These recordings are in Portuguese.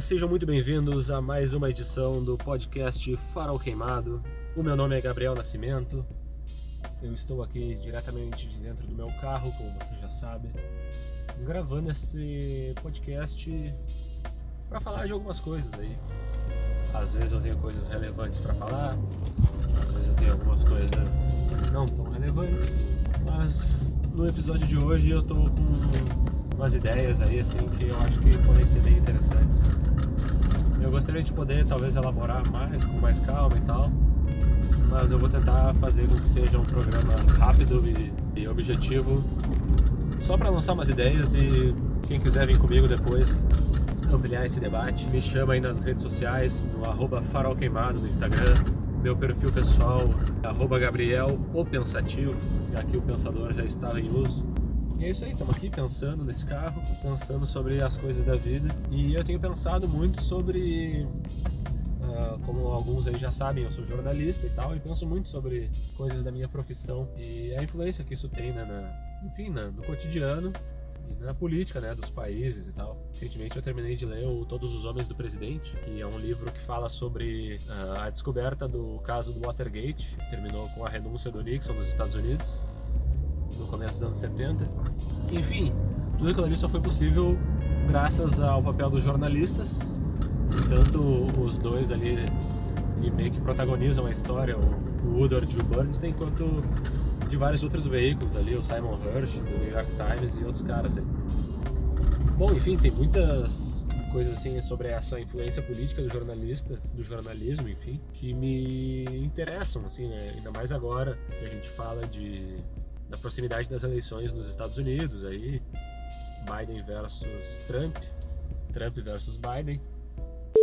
Sejam muito bem-vindos a mais uma edição do podcast Farol Queimado. O meu nome é Gabriel Nascimento. Eu estou aqui diretamente de dentro do meu carro, como você já sabe, gravando esse podcast para falar de algumas coisas aí. Às vezes eu tenho coisas relevantes para falar, às vezes eu tenho algumas coisas não tão relevantes, mas no episódio de hoje eu tô com umas ideias aí assim que eu acho que podem ser bem interessantes. Eu gostaria de poder talvez elaborar mais, com mais calma e tal, mas eu vou tentar fazer com que seja um programa rápido e, e objetivo, só para lançar umas ideias e quem quiser vir comigo depois ampliar esse debate, me chama aí nas redes sociais, no arroba farolqueimado no Instagram, meu perfil pessoal, arroba Gabriel o Pensativo, que o pensador já estava em uso. E é isso aí, estamos aqui pensando nesse carro, pensando sobre as coisas da vida. E eu tenho pensado muito sobre Uh, como alguns aí já sabem, eu sou jornalista e tal, e penso muito sobre coisas da minha profissão e a influência que isso tem, né, na, enfim, na, no cotidiano e na política, né, dos países e tal. Recentemente eu terminei de ler o Todos os Homens do Presidente, que é um livro que fala sobre uh, a descoberta do caso do Watergate, que terminou com a renúncia do Nixon nos Estados Unidos no começo dos anos 70. Enfim, tudo aquilo ali só foi possível graças ao papel dos jornalistas, tanto os dois ali que meio que protagonizam a história, o Woodward e o Bernstein, quanto de vários outros veículos ali, o Simon Hirsch, do New York Times e outros caras aí. Bom, enfim, tem muitas coisas assim sobre essa influência política do jornalista, do jornalismo, enfim, que me interessam, assim, né? ainda mais agora que a gente fala de da proximidade das eleições nos Estados Unidos aí, Biden versus Trump, Trump versus Biden.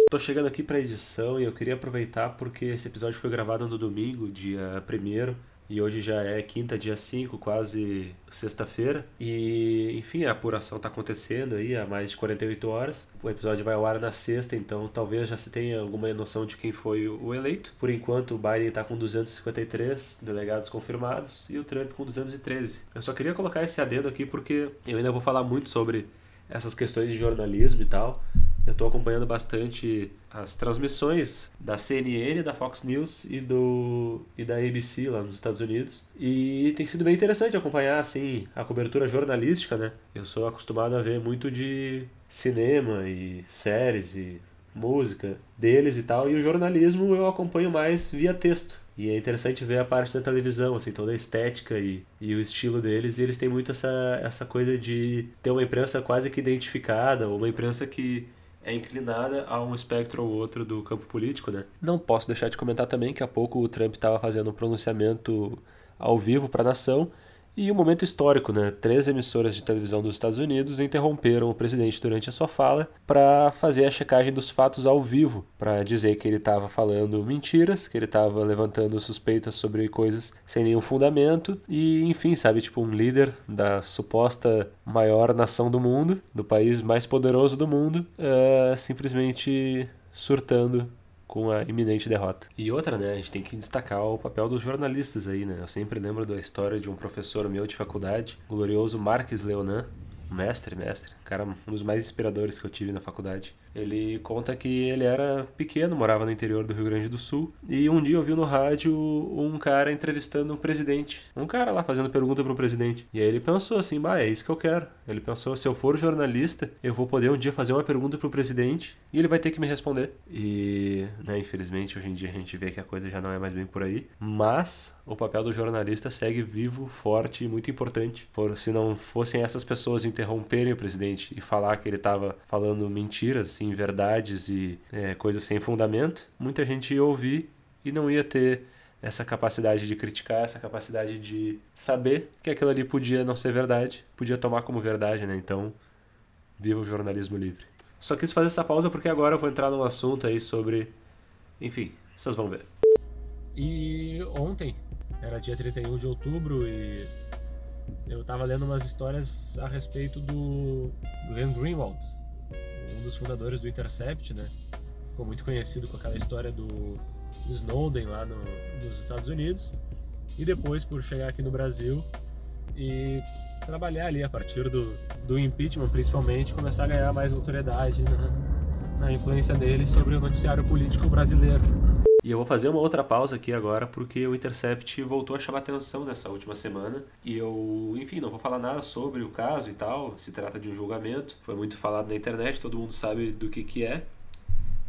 Tô chegando aqui para edição e eu queria aproveitar porque esse episódio foi gravado no domingo, dia 1 e hoje já é quinta, dia 5, quase sexta-feira. E, enfim, a apuração está acontecendo aí há mais de 48 horas. O episódio vai ao ar na sexta, então talvez já se tenha alguma noção de quem foi o eleito. Por enquanto, o Biden está com 253 delegados confirmados e o Trump com 213. Eu só queria colocar esse adendo aqui porque eu ainda vou falar muito sobre essas questões de jornalismo e tal. Eu estou acompanhando bastante as transmissões da CNN, da Fox News e, do, e da ABC lá nos Estados Unidos. E tem sido bem interessante acompanhar assim a cobertura jornalística, né? Eu sou acostumado a ver muito de cinema e séries e música deles e tal, e o jornalismo eu acompanho mais via texto. E é interessante ver a parte da televisão, assim, toda a estética e, e o estilo deles. E eles têm muito essa, essa coisa de ter uma imprensa quase que identificada, ou uma imprensa que é inclinada a um espectro ou outro do campo político, né? Não posso deixar de comentar também que há pouco o Trump estava fazendo um pronunciamento ao vivo para a nação e um momento histórico, né? Três emissoras de televisão dos Estados Unidos interromperam o presidente durante a sua fala para fazer a checagem dos fatos ao vivo, para dizer que ele estava falando mentiras, que ele estava levantando suspeitas sobre coisas sem nenhum fundamento e, enfim, sabe, tipo um líder da suposta maior nação do mundo, do país mais poderoso do mundo, uh, simplesmente surtando com a iminente derrota. E outra, né, a gente tem que destacar o papel dos jornalistas aí, né? Eu sempre lembro da história de um professor meu de faculdade, glorioso Marques Leonan, mestre, mestre, cara, um dos mais inspiradores que eu tive na faculdade. Ele conta que ele era pequeno, morava no interior do Rio Grande do Sul, e um dia ouviu no rádio um cara entrevistando um presidente. Um cara lá fazendo pergunta pro presidente. E aí ele pensou assim, bah, é isso que eu quero. Ele pensou, se eu for jornalista, eu vou poder um dia fazer uma pergunta pro presidente e ele vai ter que me responder. E, né, infelizmente, hoje em dia a gente vê que a coisa já não é mais bem por aí. Mas o papel do jornalista segue vivo, forte e muito importante. Por, se não fossem essas pessoas interromperem o presidente e falar que ele estava falando mentiras, assim, verdades e é, coisas sem fundamento, muita gente ia ouvir e não ia ter essa capacidade de criticar, essa capacidade de saber que aquilo ali podia não ser verdade, podia tomar como verdade, né? Então, viva o jornalismo livre. Só quis fazer essa pausa porque agora eu vou entrar num assunto aí sobre. Enfim, vocês vão ver. E ontem, era dia 31 de outubro e eu tava lendo umas histórias a respeito do Glenn Greenwald, um dos fundadores do Intercept, né? Ficou muito conhecido com aquela história do Snowden lá no, nos Estados Unidos. E depois por chegar aqui no Brasil e trabalhar ali a partir do, do impeachment, principalmente, começar a ganhar mais notoriedade né? a influência dele sobre o noticiário político brasileiro. E eu vou fazer uma outra pausa aqui agora, porque o Intercept voltou a chamar atenção nessa última semana. E eu, enfim, não vou falar nada sobre o caso e tal. Se trata de um julgamento. Foi muito falado na internet, todo mundo sabe do que, que é.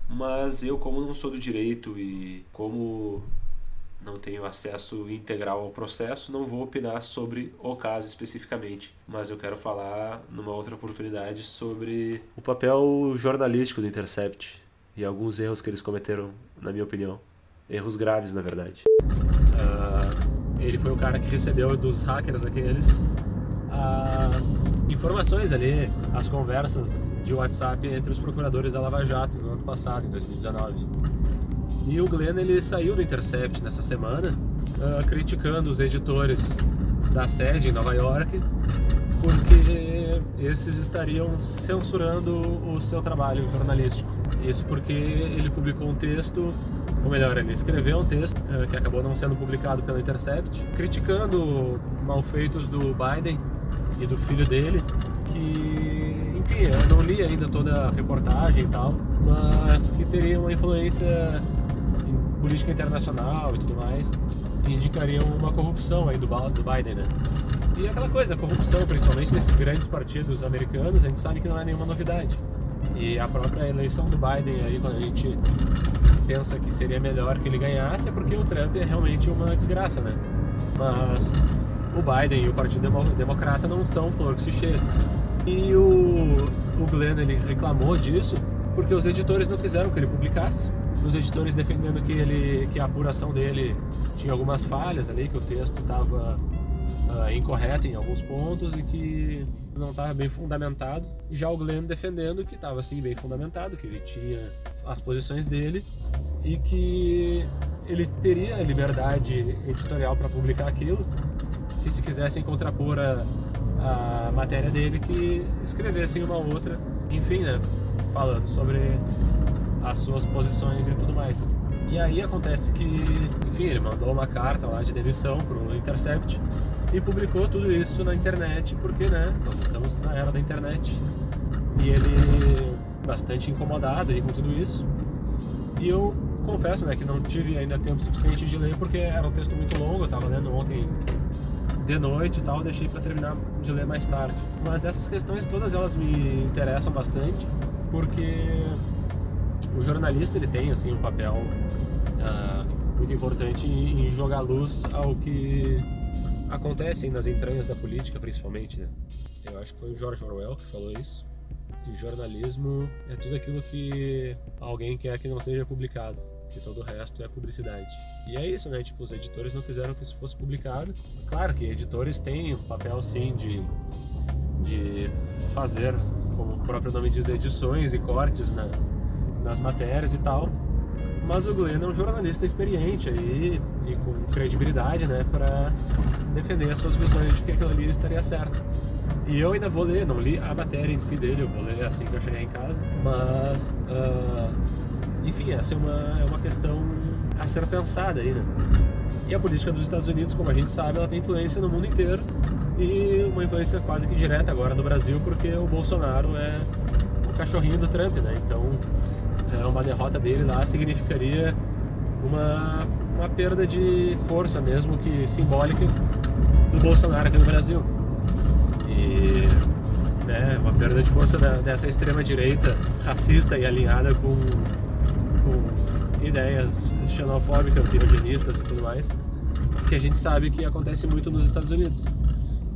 Mas eu, como não sou do direito e como não tenho acesso integral ao processo, não vou opinar sobre o caso especificamente, mas eu quero falar numa outra oportunidade sobre o papel jornalístico do Intercept e alguns erros que eles cometeram, na minha opinião. Erros graves, na verdade. Uh, ele foi o cara que recebeu dos hackers aqueles as informações ali, as conversas de WhatsApp entre os procuradores da Lava Jato no ano passado, em 2019. E o Glenn ele saiu do Intercept nessa semana, uh, criticando os editores da sede em Nova York, porque esses estariam censurando o seu trabalho jornalístico. Isso porque ele publicou um texto, ou melhor, ele escreveu um texto uh, que acabou não sendo publicado pelo Intercept, criticando malfeitos do Biden e do filho dele, que, enfim, eu não li ainda toda a reportagem e tal, mas que teria uma influência política internacional e tudo mais, que indicariam uma corrupção aí do, Biden, né? E aquela coisa, a corrupção, principalmente nesses grandes partidos americanos, a gente sabe que não é nenhuma novidade. E a própria eleição do Biden aí, quando a gente pensa que seria melhor que ele ganhasse, é porque o Trump é realmente uma desgraça, né? Mas o Biden e o Partido Democrata não são flor que se cheira. E o, o Glenn, ele reclamou disso porque os editores não quiseram que ele publicasse os editores defendendo que ele que a apuração dele tinha algumas falhas ali, que o texto estava uh, ah, incorreto em alguns pontos e que não estava bem fundamentado. Já o Glenn defendendo que estava assim bem fundamentado, que ele tinha as posições dele e que ele teria liberdade editorial para publicar aquilo, que se quisessem contrapor a, a matéria dele, que escrevessem uma outra, enfim, né, falando sobre as suas posições e tudo mais. E aí acontece que, enfim, ele mandou uma carta lá de demissão pro Intercept e publicou tudo isso na internet, porque, né, nós estamos na era da internet. E ele bastante incomodado aí com tudo isso. E eu confesso, né, que não tive ainda tempo suficiente de ler porque era um texto muito longo, eu tava lendo ontem de noite e tal, deixei para terminar de ler mais tarde. Mas essas questões todas elas me interessam bastante, porque o jornalista ele tem assim um papel uh, muito importante em jogar luz ao que acontece nas entranhas da política, principalmente. Né? Eu acho que foi o George Orwell que falou isso. Que jornalismo é tudo aquilo que alguém quer que não seja publicado, que todo o resto é publicidade. E é isso, né? Tipo, os editores não quiseram que isso fosse publicado. Claro que editores têm um papel, sim, de, de fazer, como o próprio nome diz, edições e cortes na, nas matérias e tal. Mas o Glenn é um jornalista experiente aí e com credibilidade, né, para defender as suas visões de que aquilo ali estaria certo. E eu ainda vou ler, não li a matéria em si dele, eu vou ler assim que eu chegar em casa. Mas, uh, enfim, essa é uma, é uma questão a ser pensada aí, né? E a política dos Estados Unidos, como a gente sabe, ela tem influência no mundo inteiro e uma influência quase que direta agora no Brasil, porque o Bolsonaro é o cachorrinho do Trump, né? Então, uma derrota dele lá significaria uma, uma perda de força mesmo que simbólica do Bolsonaro aqui no Brasil. E né, uma perda de força da, dessa extrema direita racista e alinhada com, com ideias xenofóbicas eugenistas e tudo mais, que a gente sabe que acontece muito nos Estados Unidos.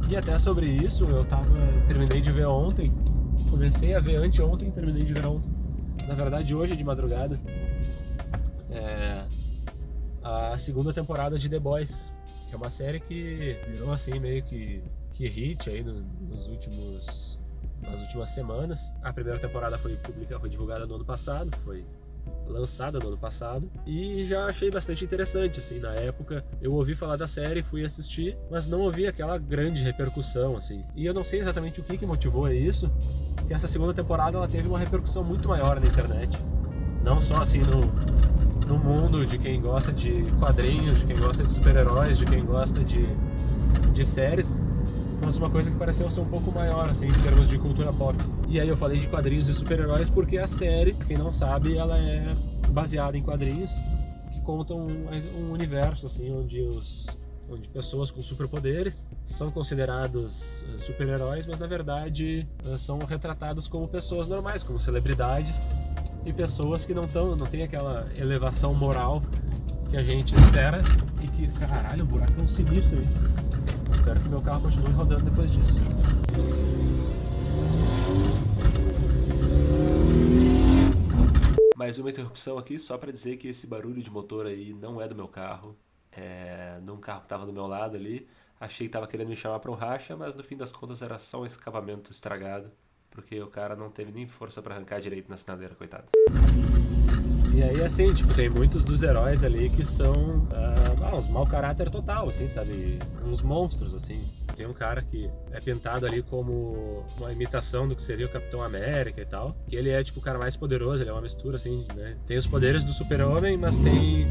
E até sobre isso eu tava terminei de ver ontem, comecei a ver anteontem e terminei de ver ontem na verdade hoje de madrugada, é a segunda temporada de The Boys, que é uma série que virou assim meio que, que hit aí no, nos últimos nas últimas semanas. A primeira temporada foi publicada, foi divulgada no ano passado, foi lançada no ano passado e já achei bastante interessante assim na época eu ouvi falar da série fui assistir mas não ouvi aquela grande repercussão assim e eu não sei exatamente o que que motivou isso que essa segunda temporada ela teve uma repercussão muito maior na internet. Não só assim no, no mundo de quem gosta de quadrinhos, de quem gosta de super-heróis, de quem gosta de, de séries, mas uma coisa que pareceu ser um pouco maior, assim, em termos de cultura pop. E aí eu falei de quadrinhos e super-heróis porque a série, quem não sabe, ela é baseada em quadrinhos que contam um, um universo, assim, onde os onde pessoas com superpoderes são considerados eh, super-heróis, mas na verdade eh, são retratados como pessoas normais, como celebridades e pessoas que não tão, não tem aquela elevação moral que a gente espera e que caralho, é um sinistro aí. Espero que meu carro continue rodando depois disso. Mais uma interrupção aqui só para dizer que esse barulho de motor aí não é do meu carro é, num carro que estava do meu lado ali. Achei que estava querendo me chamar para um racha, mas no fim das contas era só um escapamento estragado, porque o cara não teve nem força para arrancar direito na sinaleira, coitado. E aí, assim, tipo, tem muitos dos heróis ali que são uh, uns mau caráter total, assim, sabe? Uns monstros, assim. Tem um cara que é pintado ali como uma imitação do que seria o Capitão América e tal. Que ele é, tipo, o cara mais poderoso, ele é uma mistura, assim, né? Tem os poderes do super-homem, mas tem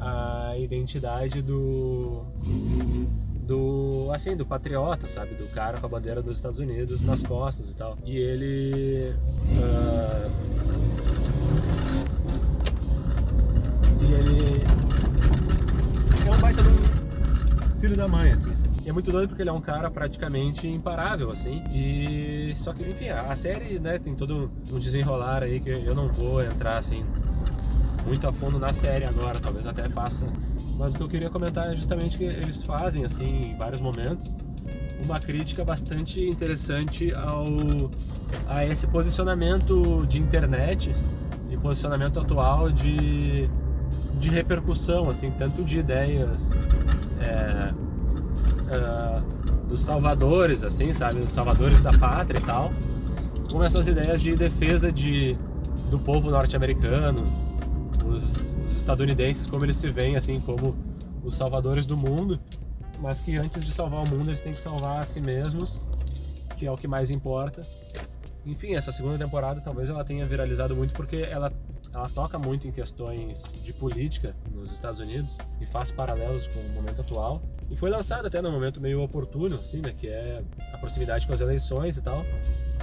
a identidade do do assim do patriota sabe do cara com a bandeira dos Estados Unidos nas costas e tal e ele uh, e ele é um baita do filho da mãe assim sabe? e é muito doido porque ele é um cara praticamente imparável assim e só que enfim a série né tem todo um desenrolar aí que eu não vou entrar assim muito a fundo na série agora, talvez até faça. Mas o que eu queria comentar é justamente que eles fazem, assim, em vários momentos, uma crítica bastante interessante ao a esse posicionamento de internet e posicionamento atual de, de repercussão, assim, tanto de ideias é, é, dos salvadores, assim, sabe, dos salvadores da pátria e tal, como essas ideias de defesa de, do povo norte-americano, os, os estadunidenses como eles se veem assim como os salvadores do mundo, mas que antes de salvar o mundo eles têm que salvar a si mesmos, que é o que mais importa. Enfim, essa segunda temporada talvez ela tenha viralizado muito porque ela ela toca muito em questões de política nos Estados Unidos e faz paralelos com o momento atual. E foi lançada até num momento meio oportuno, assim, né, que é a proximidade com as eleições e tal.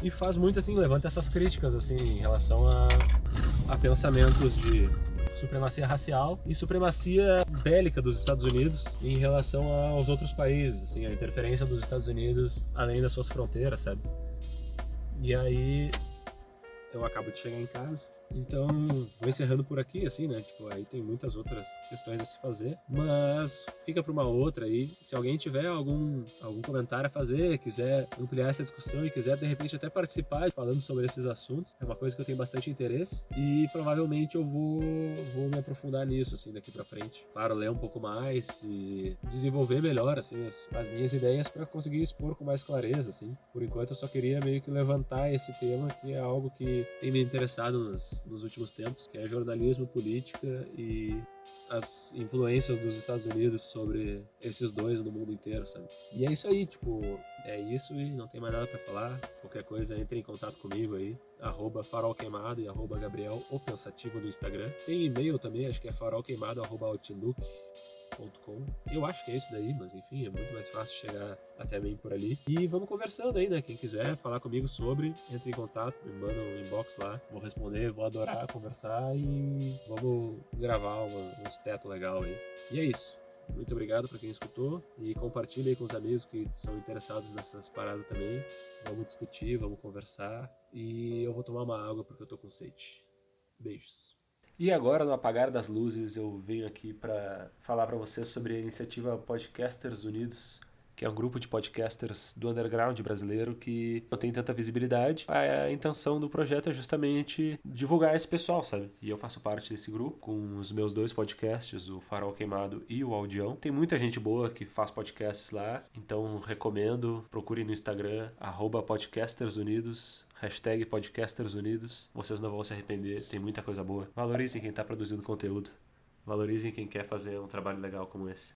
E faz muito assim, levanta essas críticas assim em relação a, a pensamentos de supremacia racial e supremacia bélica dos Estados Unidos em relação aos outros países, assim, a interferência dos Estados Unidos além das suas fronteiras, sabe? E aí eu acabo de chegar em casa. Então, vou encerrando por aqui, assim, né? Tipo, aí tem muitas outras questões a se fazer, mas fica para uma outra aí. Se alguém tiver algum, algum comentário a fazer, quiser ampliar essa discussão e quiser de repente até participar falando sobre esses assuntos, é uma coisa que eu tenho bastante interesse e provavelmente eu vou, vou me aprofundar nisso, assim, daqui para frente. Claro, ler um pouco mais e desenvolver melhor, assim, as, as minhas ideias para conseguir expor com mais clareza, assim. Por enquanto eu só queria meio que levantar esse tema, que é algo que tem me interessado nos, nos últimos tempos, que é jornalismo, política e as influências dos Estados Unidos sobre esses dois no mundo inteiro, sabe? E é isso aí, tipo, é isso e não tem mais nada para falar. Qualquer coisa, entre em contato comigo aí, arroba farolqueimado e arroba Gabriel, ou pensativo no Instagram. Tem e-mail também, acho que é farolqueimado, arroba outlook gmail.com. Eu acho que é esse daí, mas enfim, é muito mais fácil chegar até mim por ali. E vamos conversando aí, né? Quem quiser falar comigo sobre, entre em contato, me manda um inbox lá. Vou responder, vou adorar conversar e vamos gravar uns teto legal aí. E é isso. Muito obrigado para quem escutou e compartilhe aí com os amigos que são interessados nessas paradas também. Vamos discutir, vamos conversar e eu vou tomar uma água porque eu tô com sede. Beijos. E agora, no apagar das luzes, eu venho aqui para falar para vocês sobre a iniciativa Podcasters Unidos, que é um grupo de podcasters do underground brasileiro que não tem tanta visibilidade. A intenção do projeto é justamente divulgar esse pessoal, sabe? E eu faço parte desse grupo com os meus dois podcasts, o Farol Queimado e o Audião. Tem muita gente boa que faz podcasts lá, então recomendo, procurem no Instagram, podcastersunidos, hashtag Podcasters Unidos. Vocês não vão se arrepender, tem muita coisa boa. Valorizem quem está produzindo conteúdo. Valorizem quem quer fazer um trabalho legal como esse.